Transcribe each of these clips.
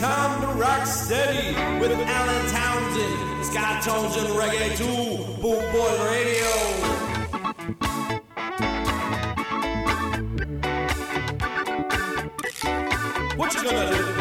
time to rock steady with Alan Townsend, Scott Tones Reggae 2, Boot Boy Radio. What you gonna do?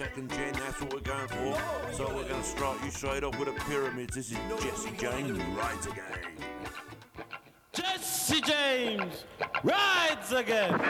second gen, that's what we're going for. So we're going to strike you straight off with the pyramids. This is Jesse James rides again. Jesse James rides again.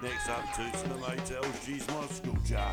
Next up, Toots and the Maytals, she's my school jar.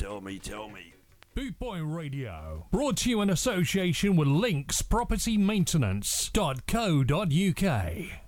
tell me, tell me. Boot Boy Radio, brought to you in association with Links Property linkspropertymaintenance.co.uk.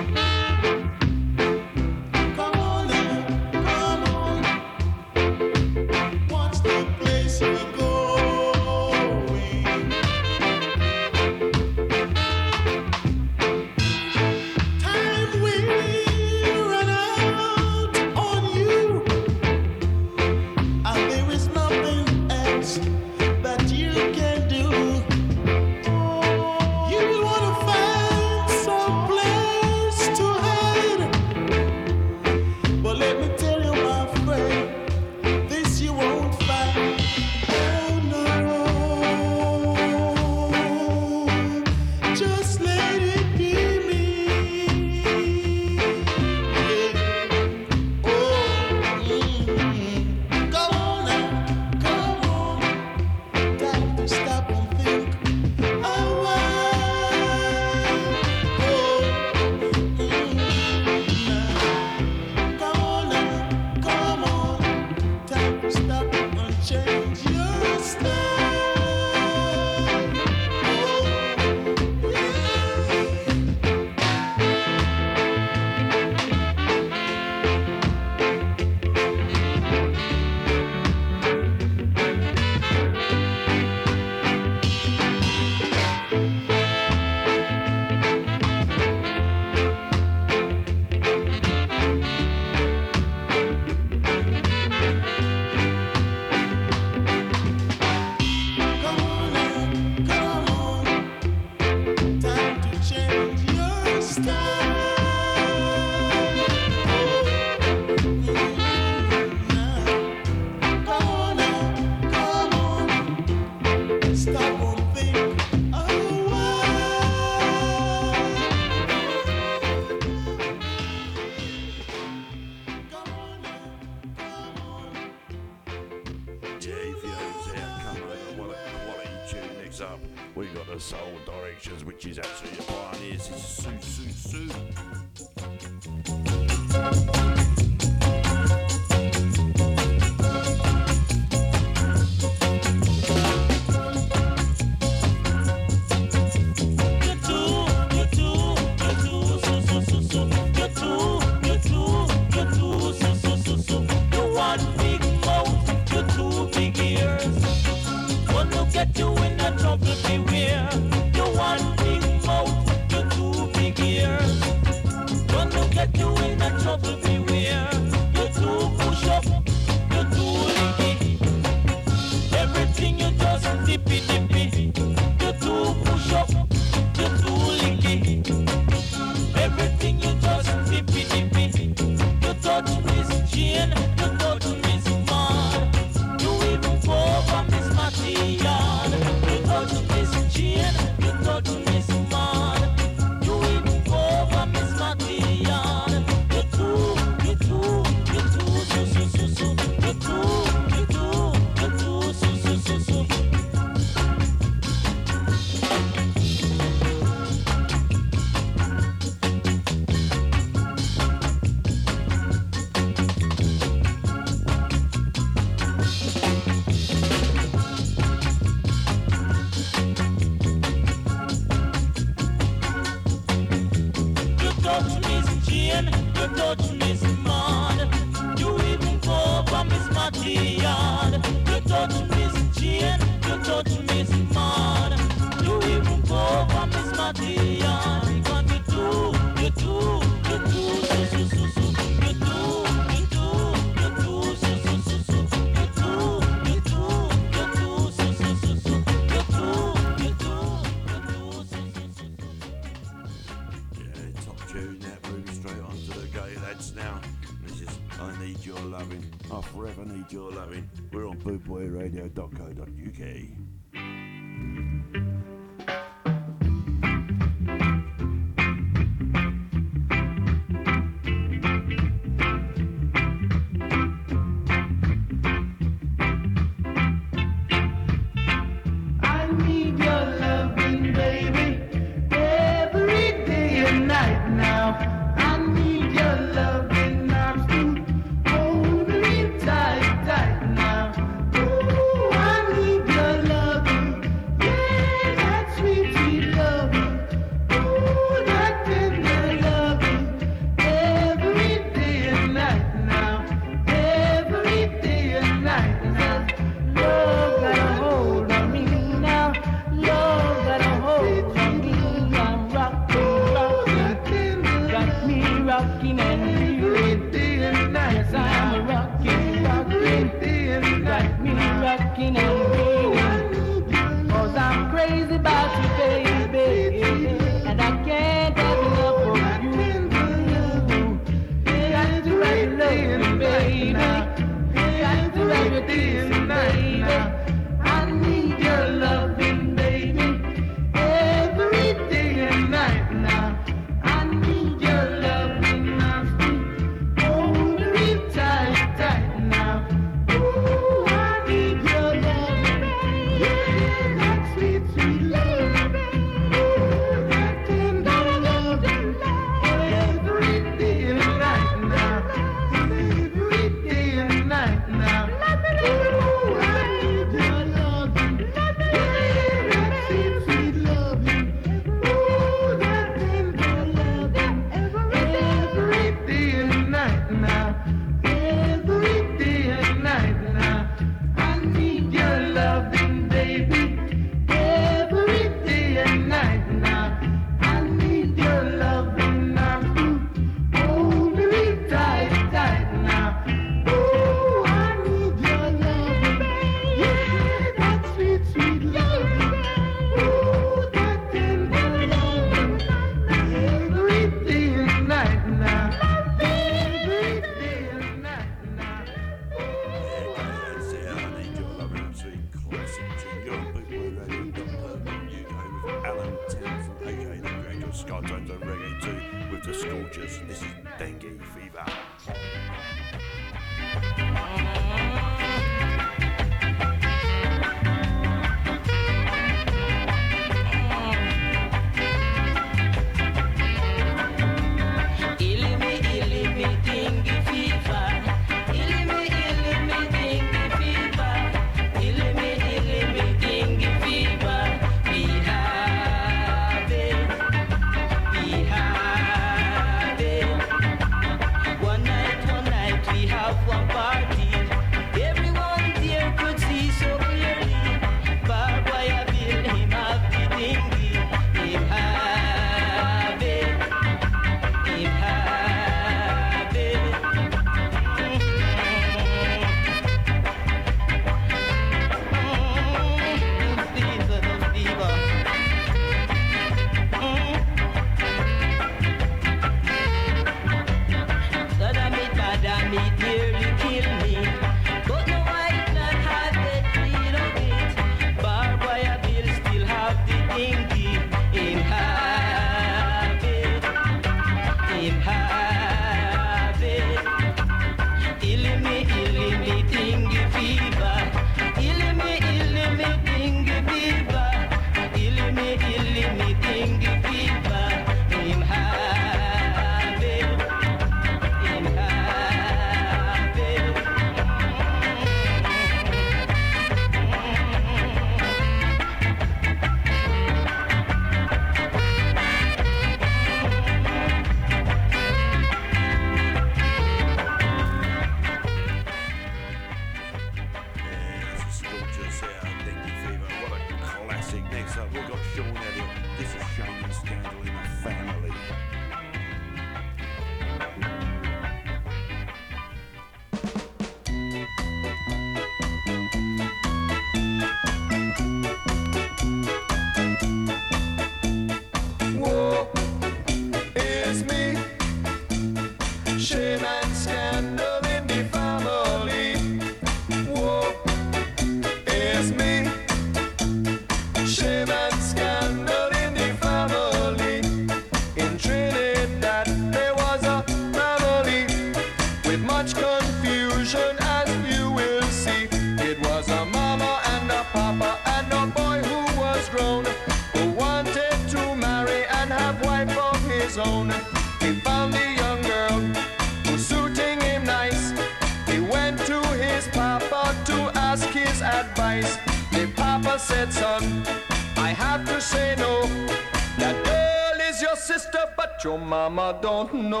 mama don't know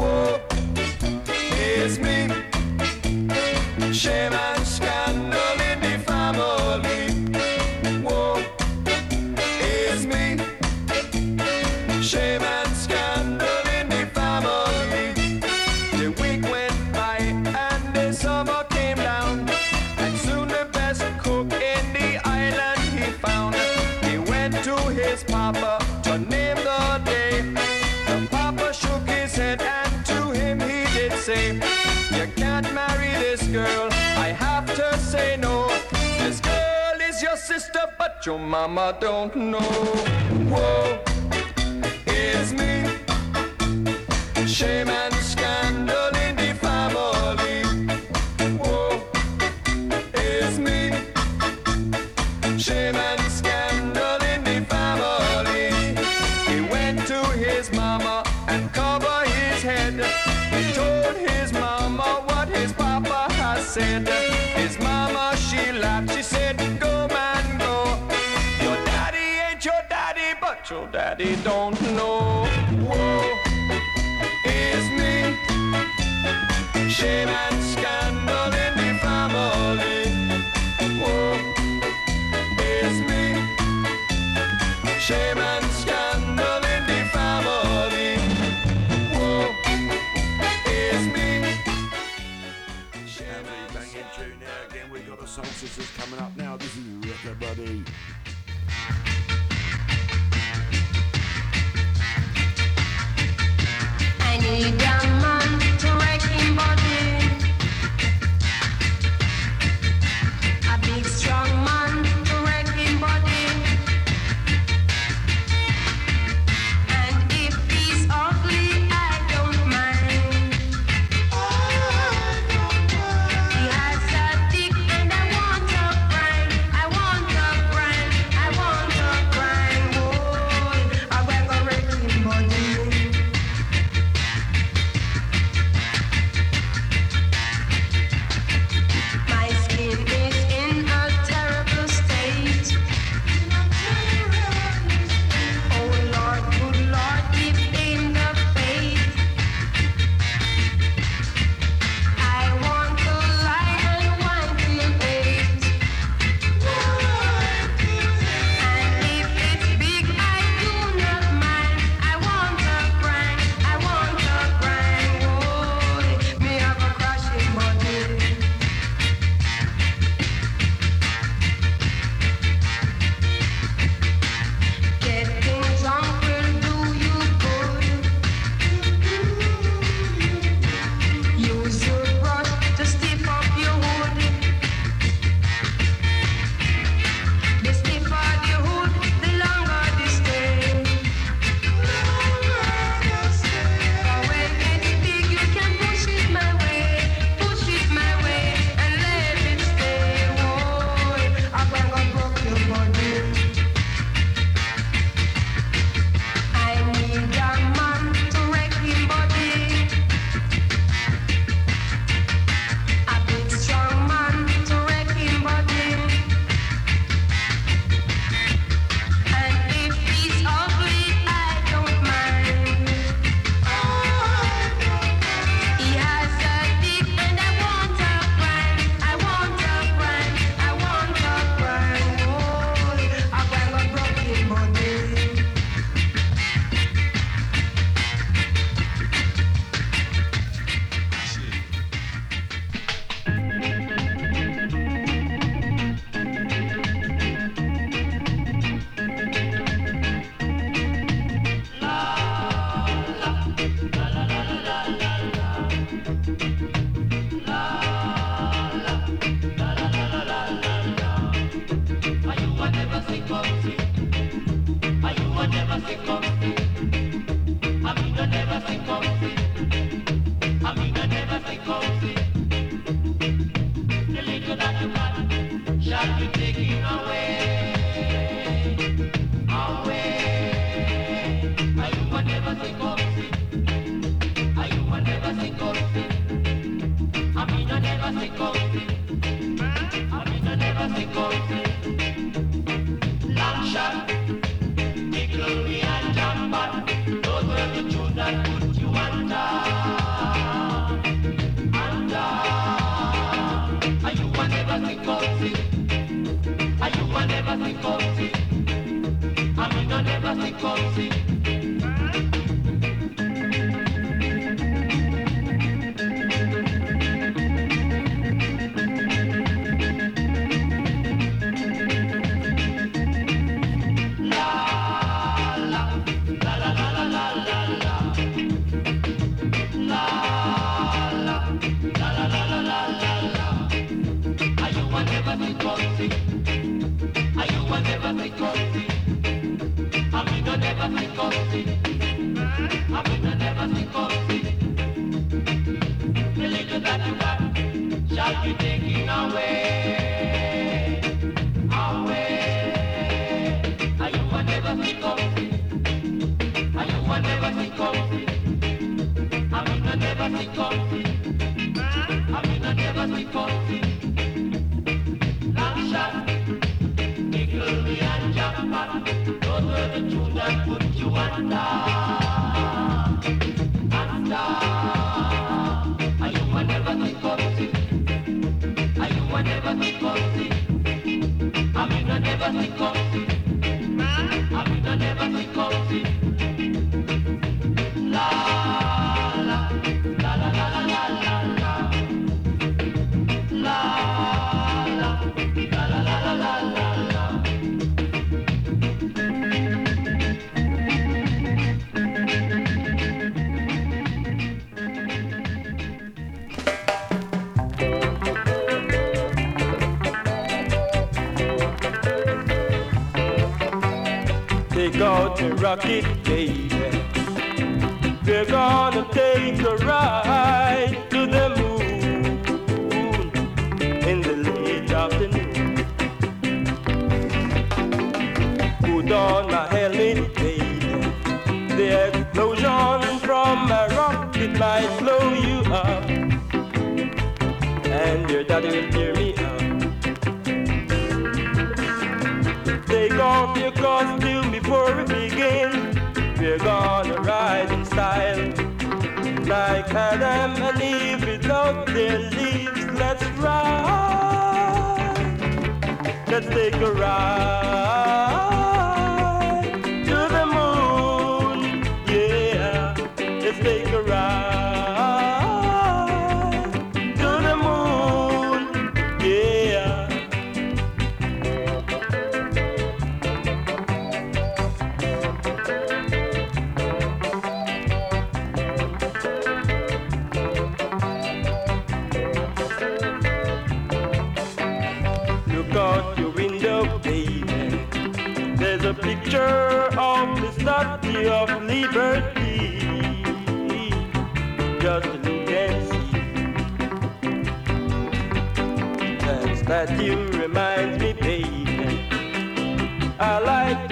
what is me. Shall I? your mama don't know. Whoa, it's me. Shame and break out the rocket, baby. They're gonna take a ride. your clothes till before we begin. We're gonna ride in style. Like Adam and Eve without their leaves. Let's ride. Let's take a ride. picture of the statue of liberty. Just look and. That statue reminds me, baby. I like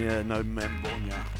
Yeah, no, man born yet.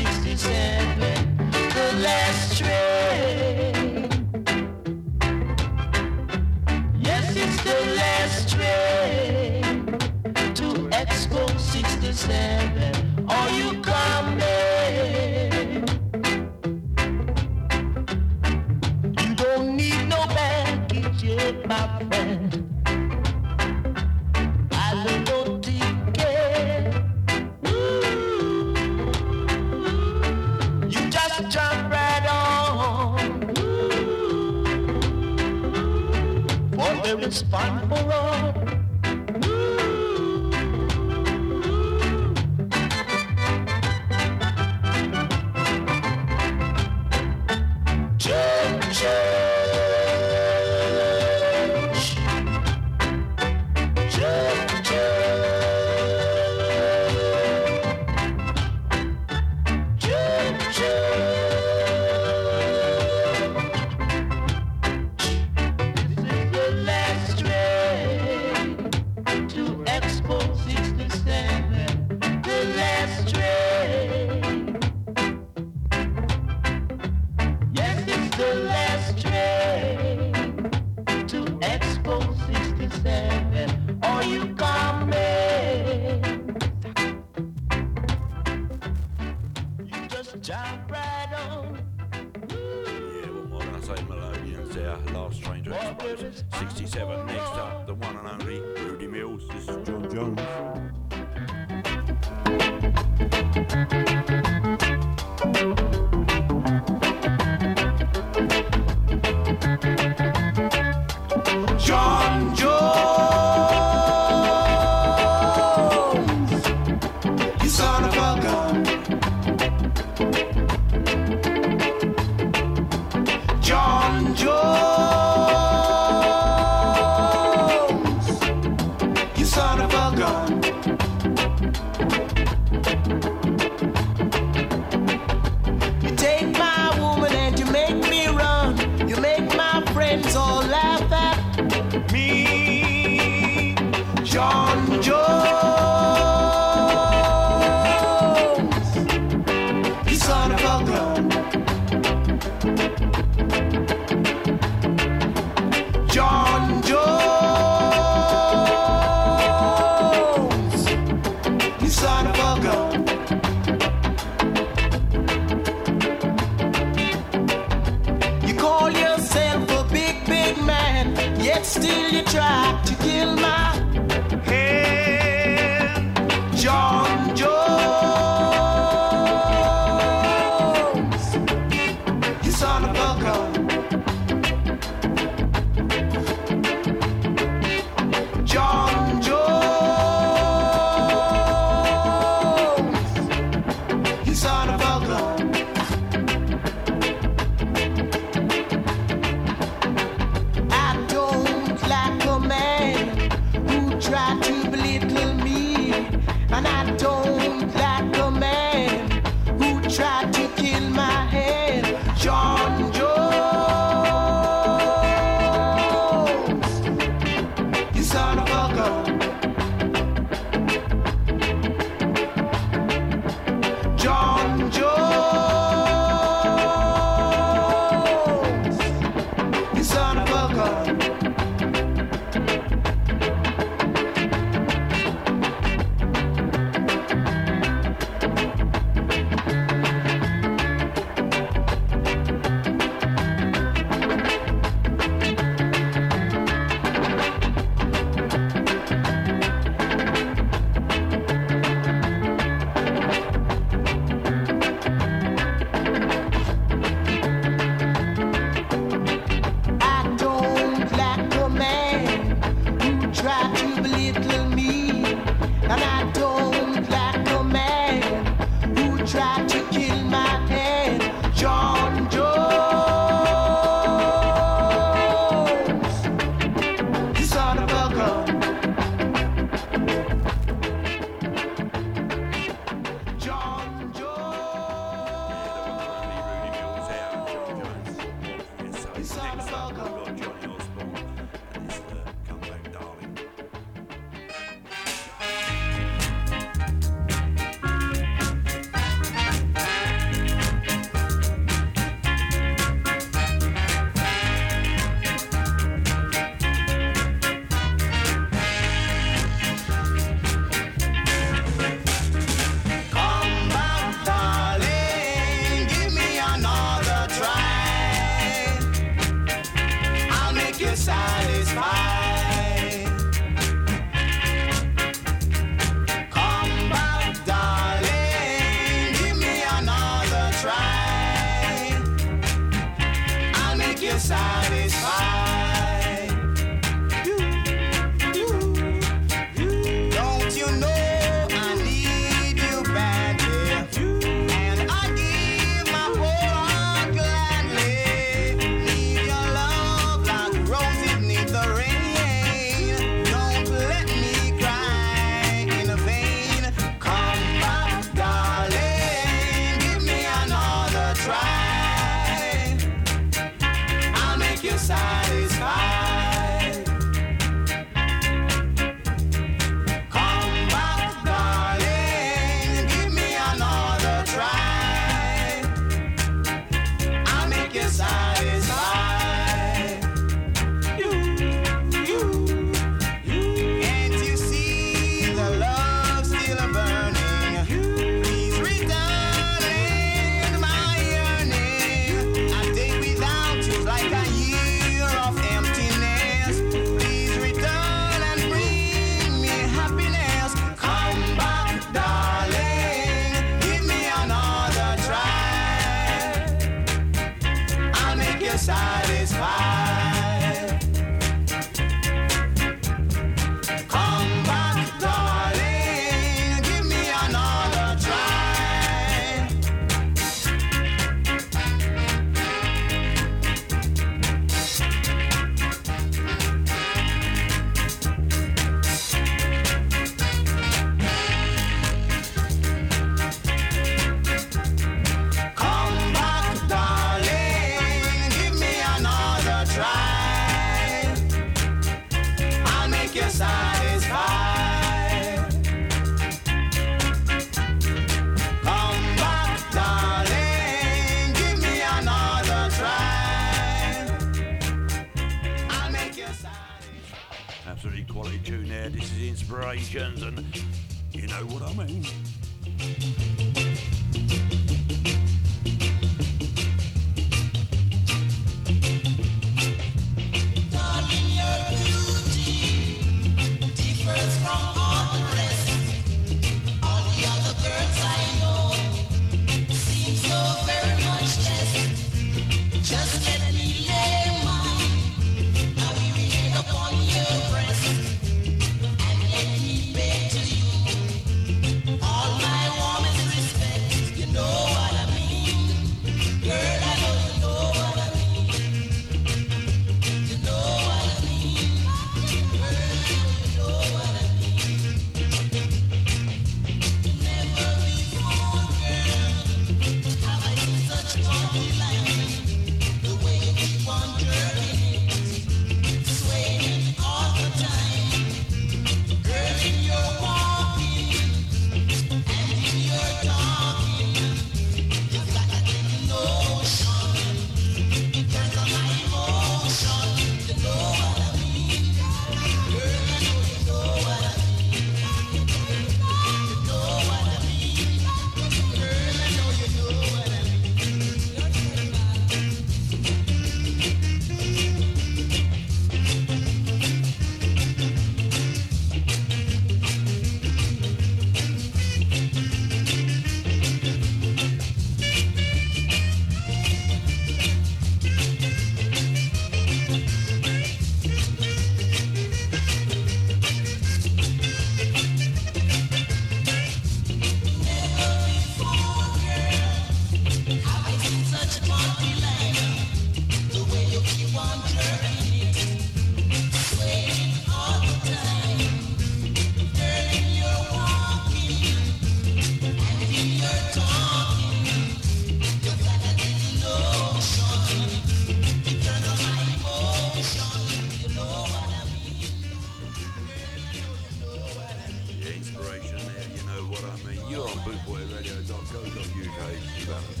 down the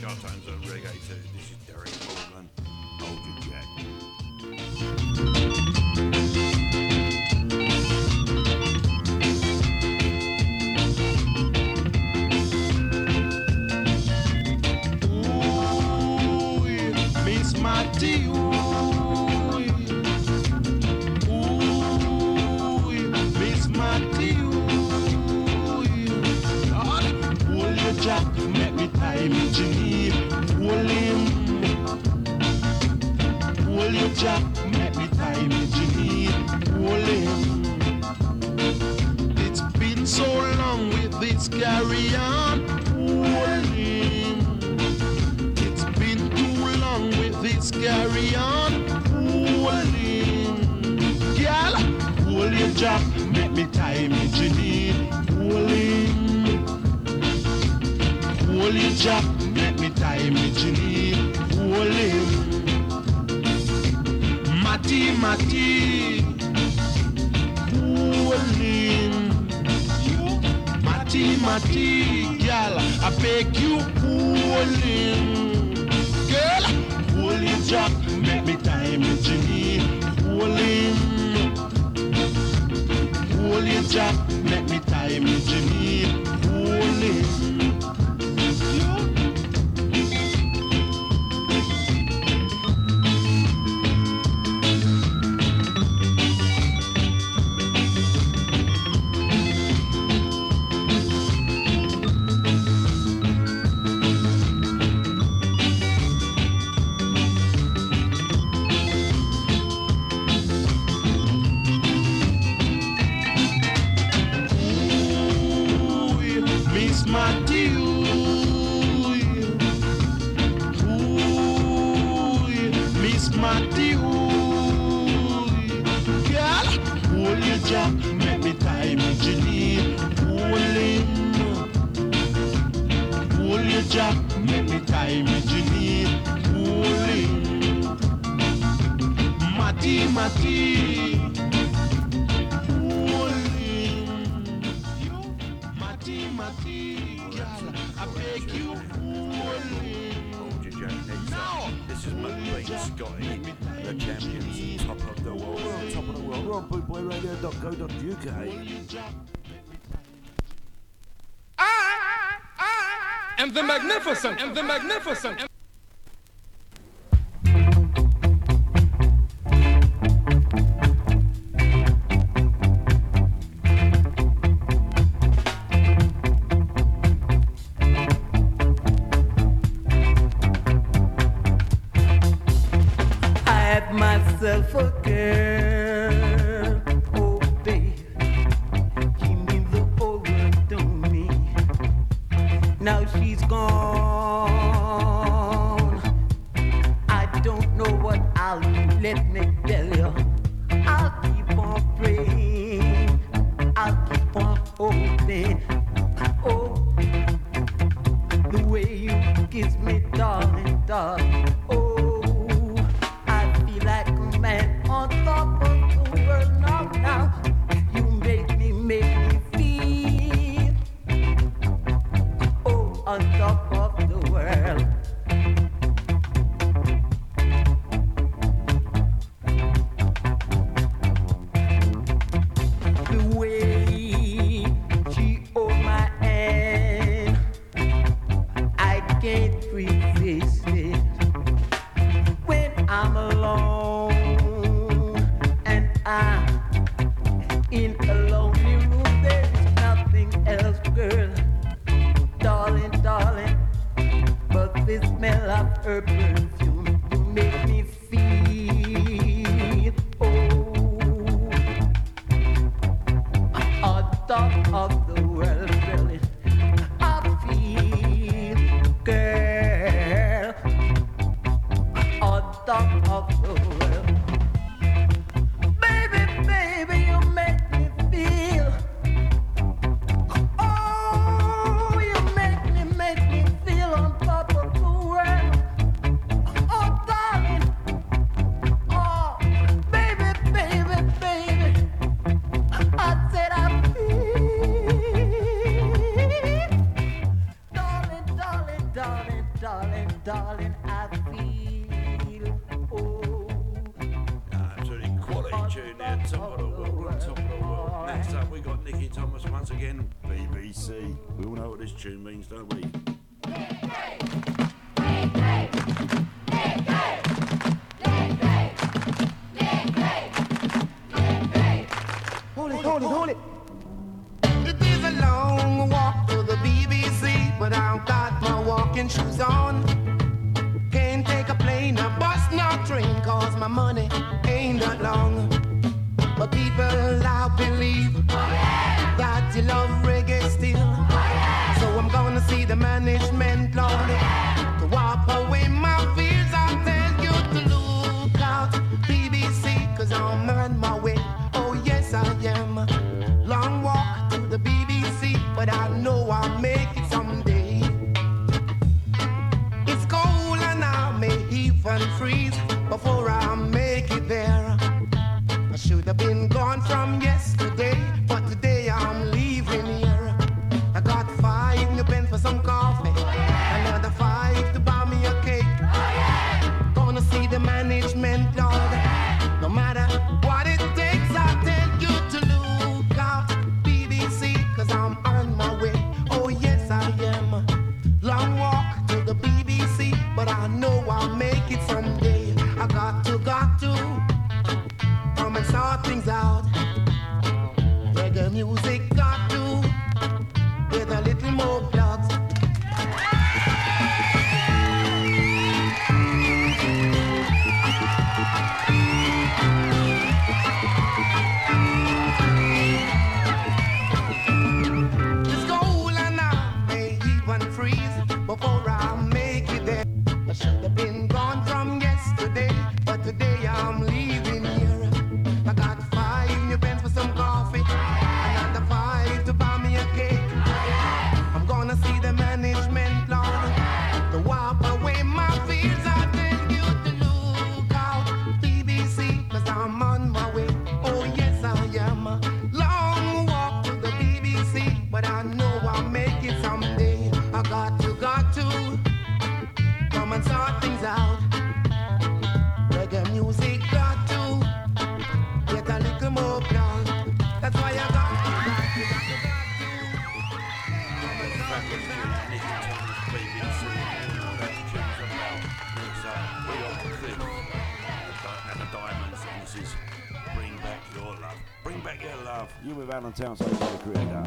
downside on Reggae 2. This is Derrick Morgan, Older Jack. Magnificent, and the magnificent. Oh, and sort things out. Reggae music got to get a little more ground. That's why I got to got to got to Bring back your love. Bring back your love. You with Alan Townsend, so creator.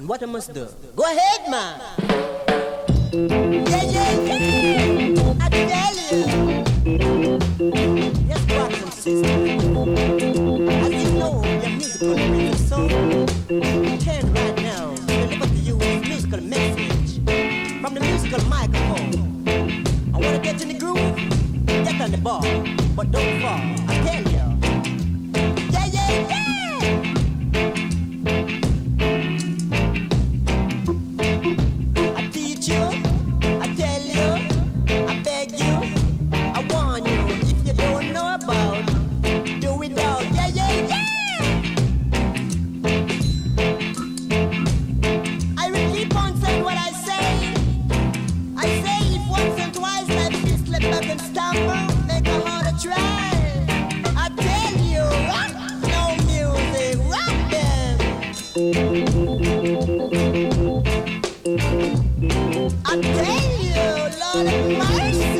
And what I must do. Go ahead, man. Mike.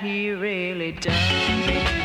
he really does.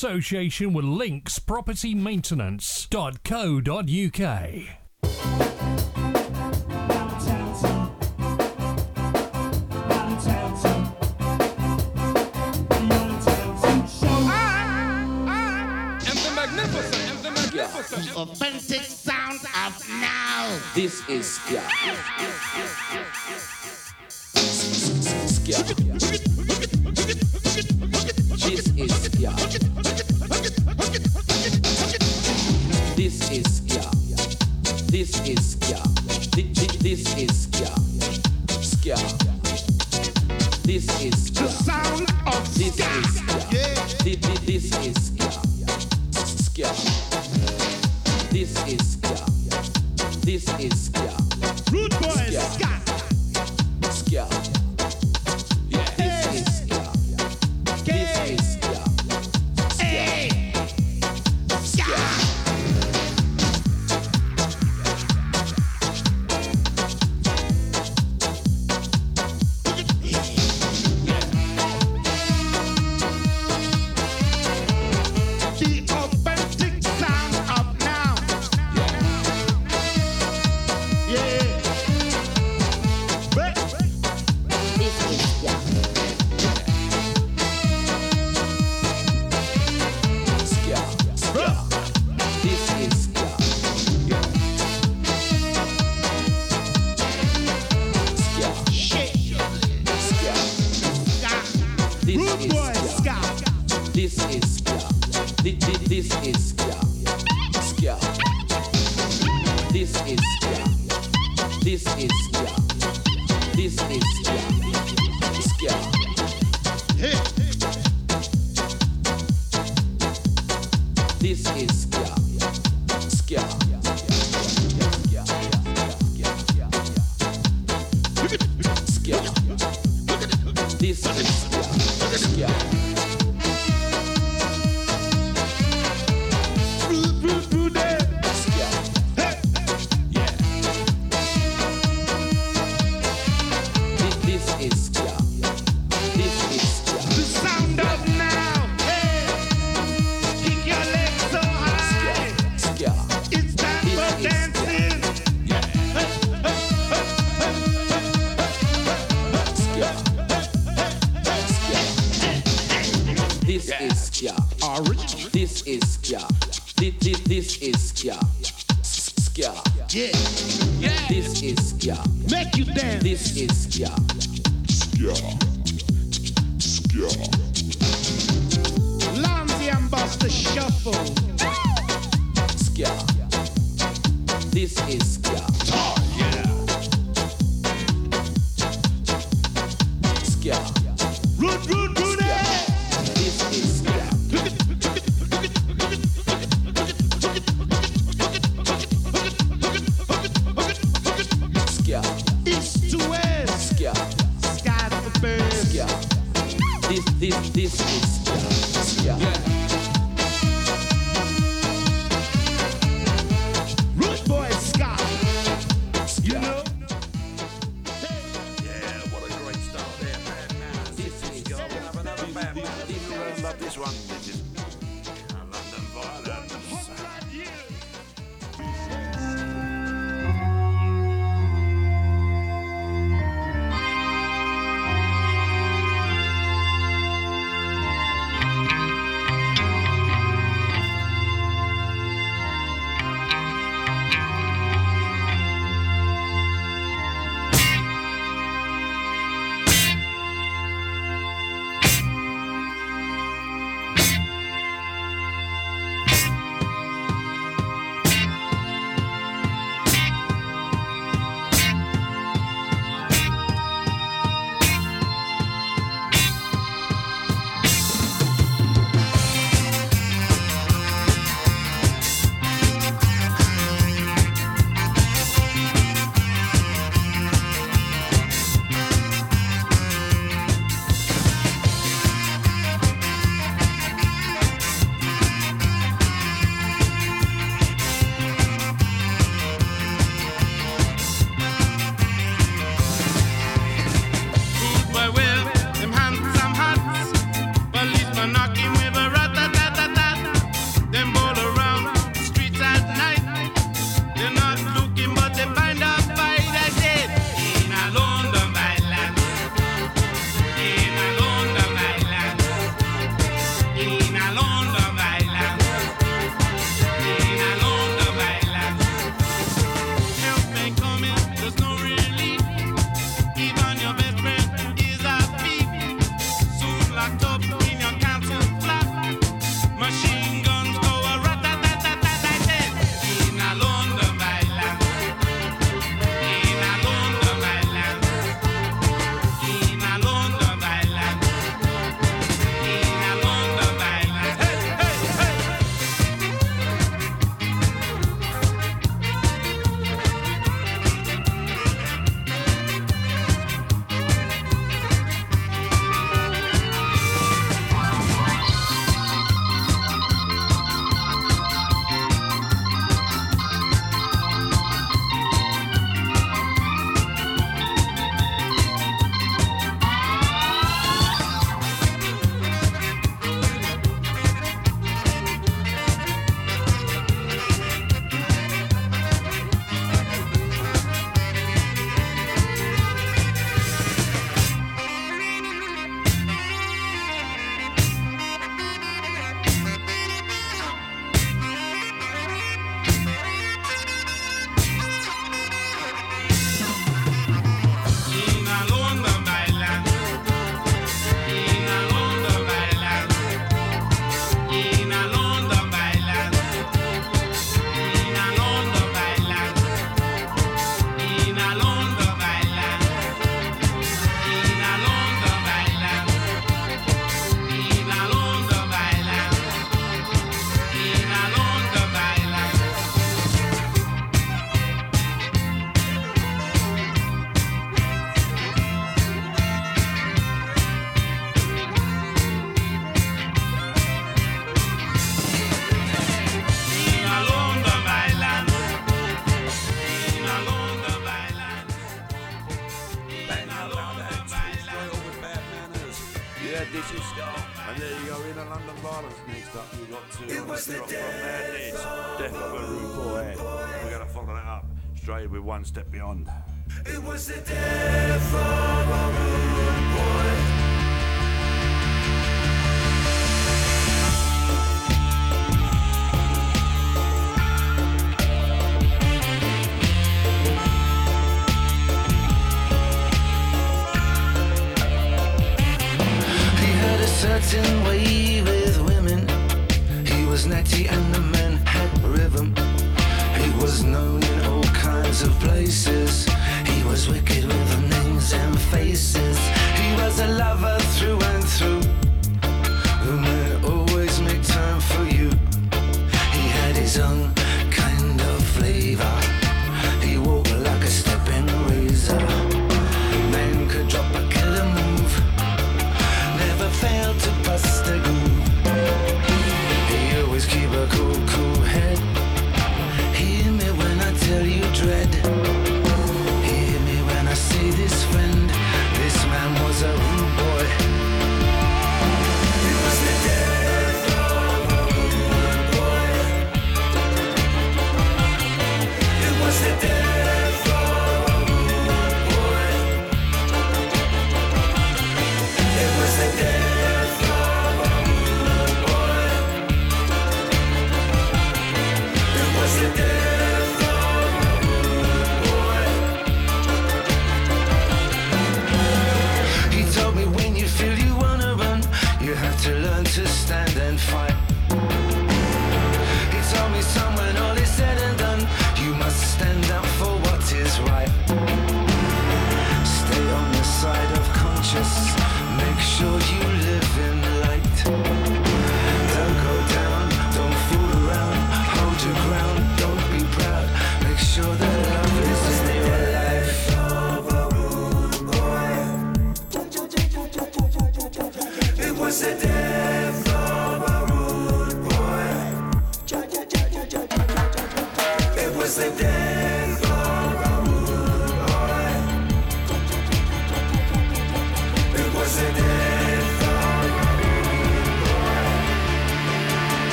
association with Links Property linkspropertymaintenance.co.uk. Authentic sound of now. This is yeah.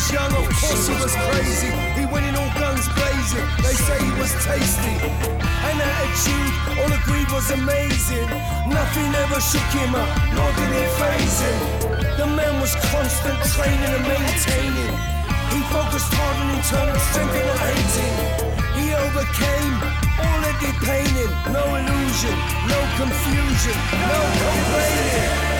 was young, of course he was crazy. He went in all guns blazing. They say he was tasty. An attitude, all agreed was amazing. Nothing ever shook him up, nor did it phase him. The man was constant training and maintaining. He focused hard on internal strength and hating. He overcame all that he painted. No illusion, no confusion, no complaining.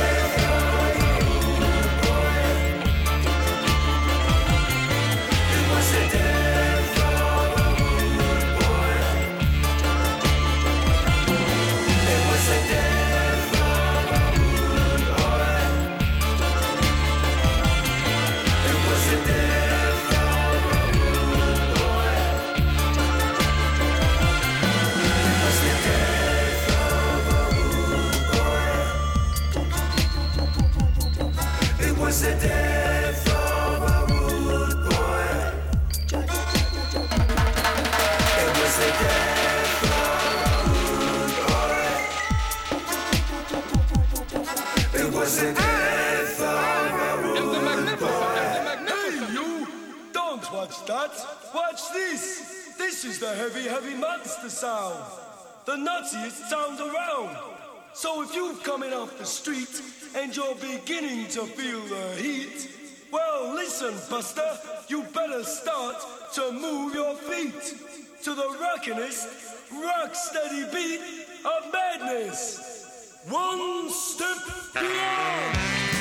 coming off the street, and you're beginning to feel the heat. Well, listen, Buster, you better start to move your feet to the rockinest, rock steady beat of madness. One step beyond.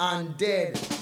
and dead.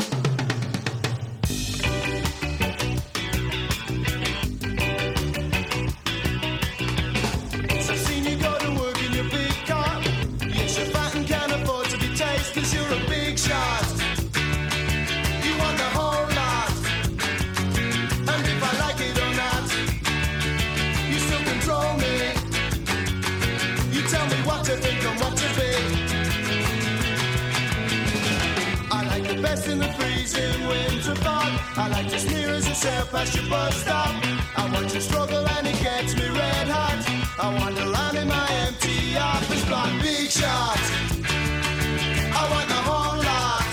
I like to sneer as you sail past your bus stop. I watch you struggle and it gets me red hot. I wander around in my empty office block, big shot. I want the whole lot,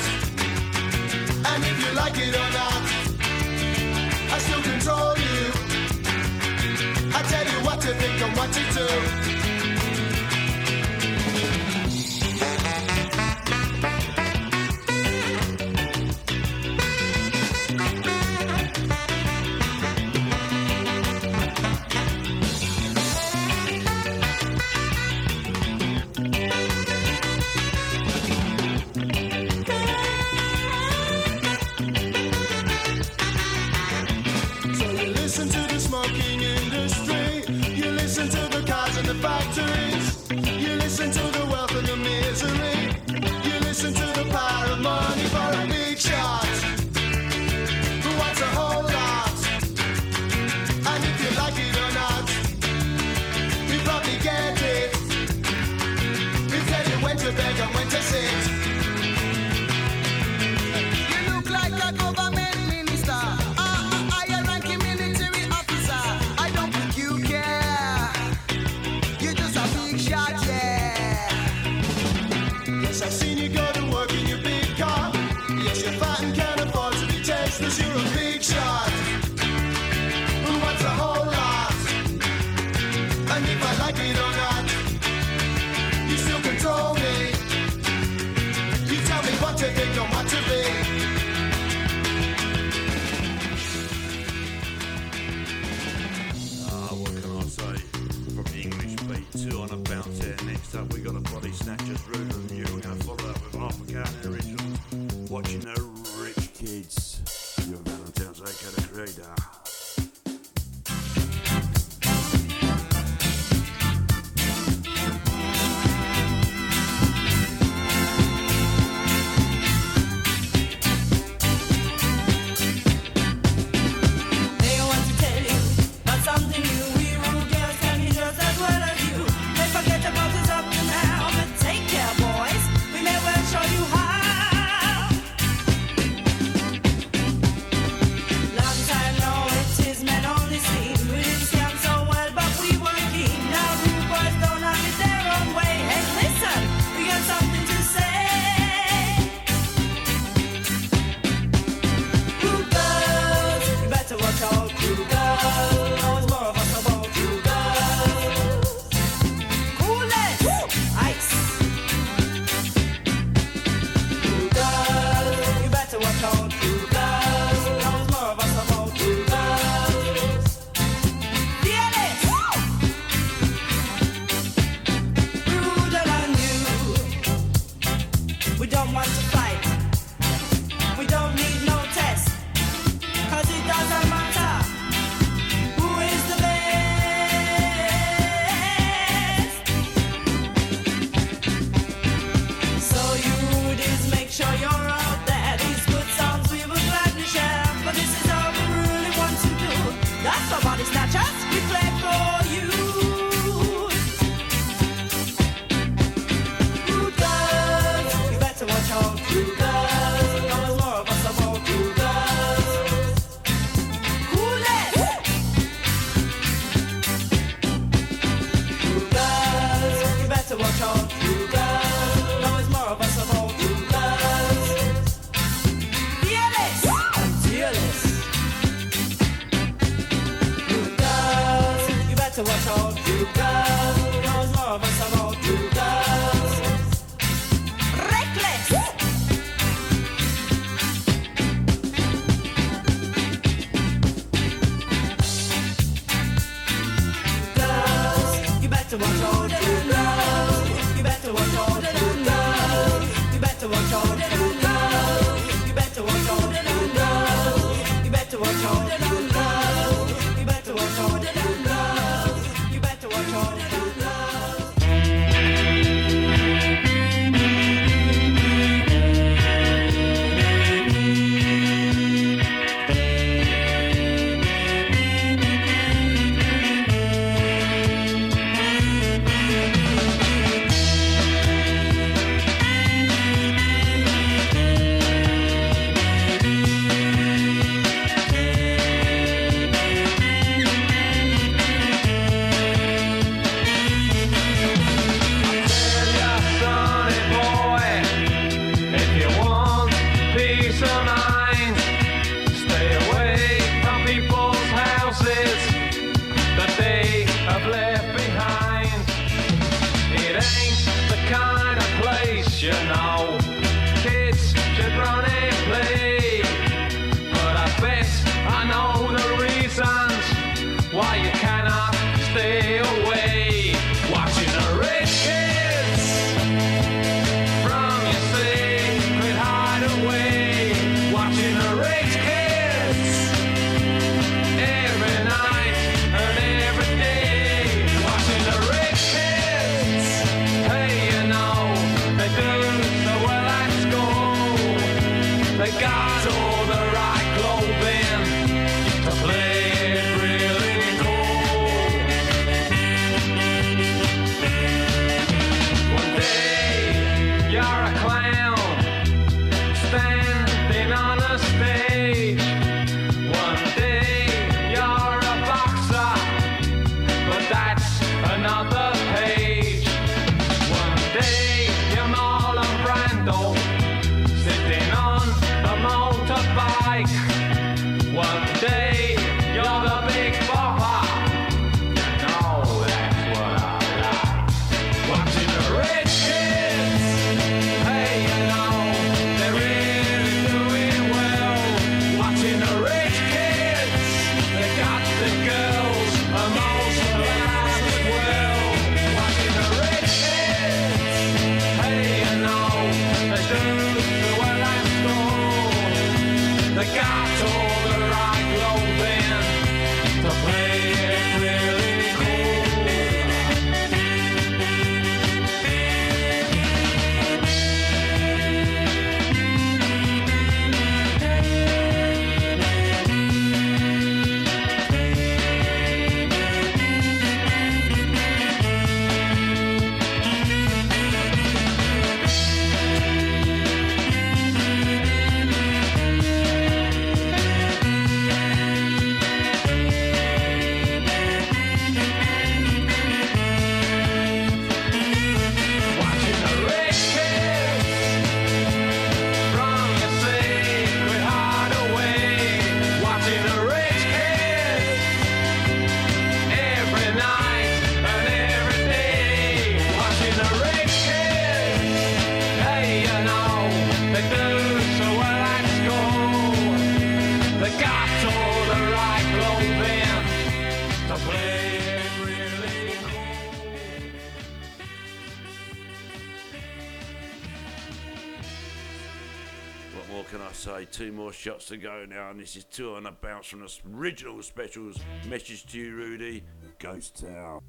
and if you like it or not, I still control you. I tell you what to think and what to do. to go now, and this is two on a bounce from the original specials. Message to you, Rudy. Ghost Town.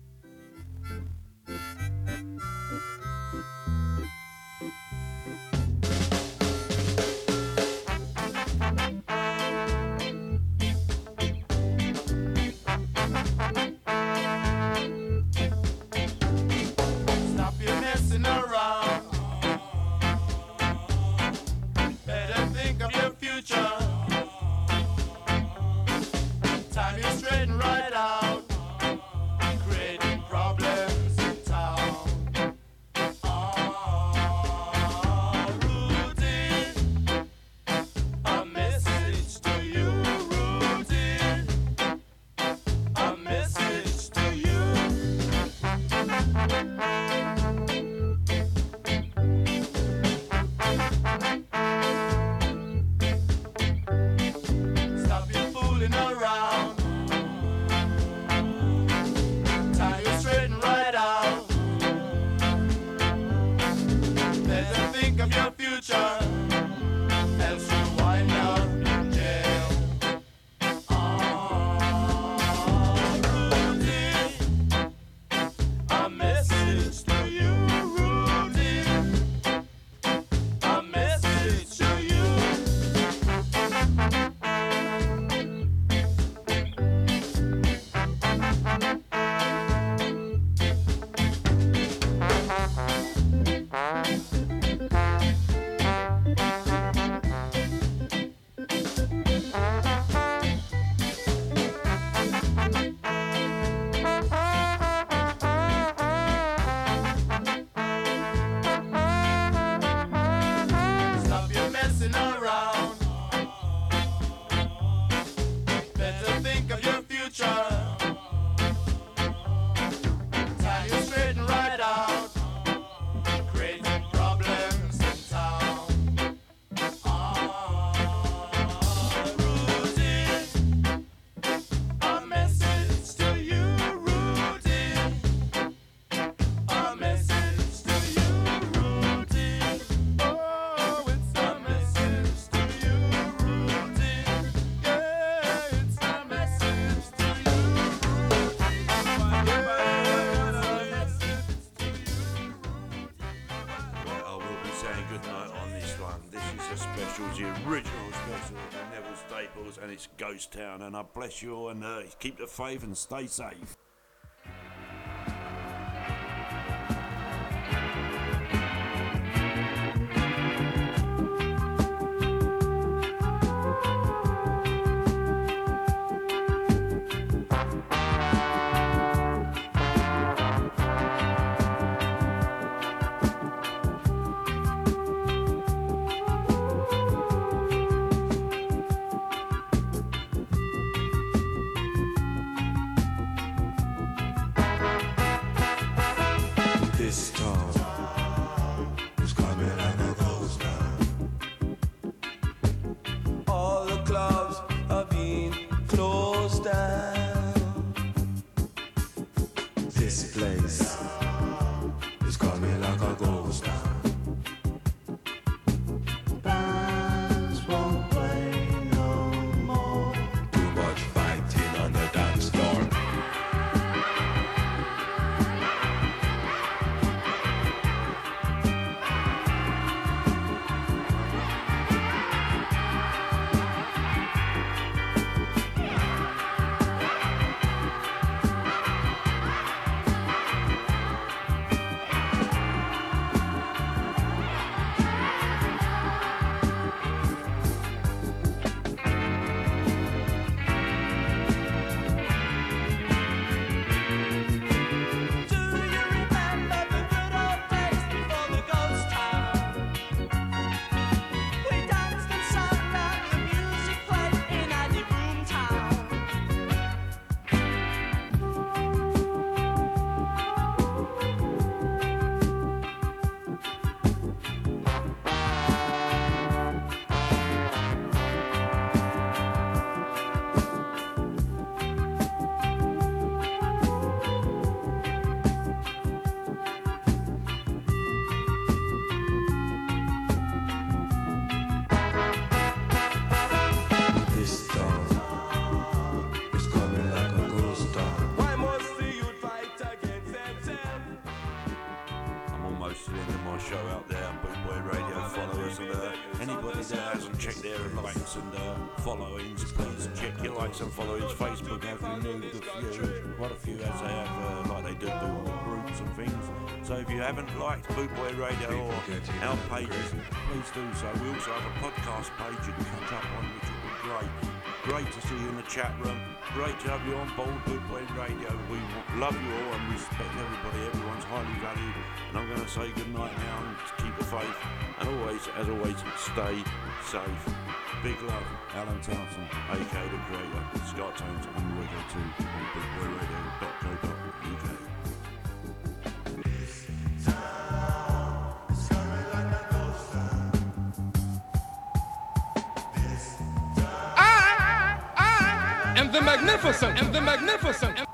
Neville Staples, and it's Ghost Town. And I bless you all, and uh, keep the faith and stay safe. Likes and followings. Facebook have removed a few, quite a few as they have, uh, like they do the groups and things. So if you haven't liked Boot Boy Radio or our pages, please do so. We also have a podcast page you can catch up on, which will be great. Great to see you in the chat room. Great to have you on board Boot Boy Radio. We love you all and respect everybody. Everyone's highly valued. And I'm going to say good night now and keep the faith. And always, as always, stay safe. Big love, Alan Thompson, aka the creator, Scott Tones, and Radio 2 on bootboyradio.co.uk. And the magnificent, and the magnificent.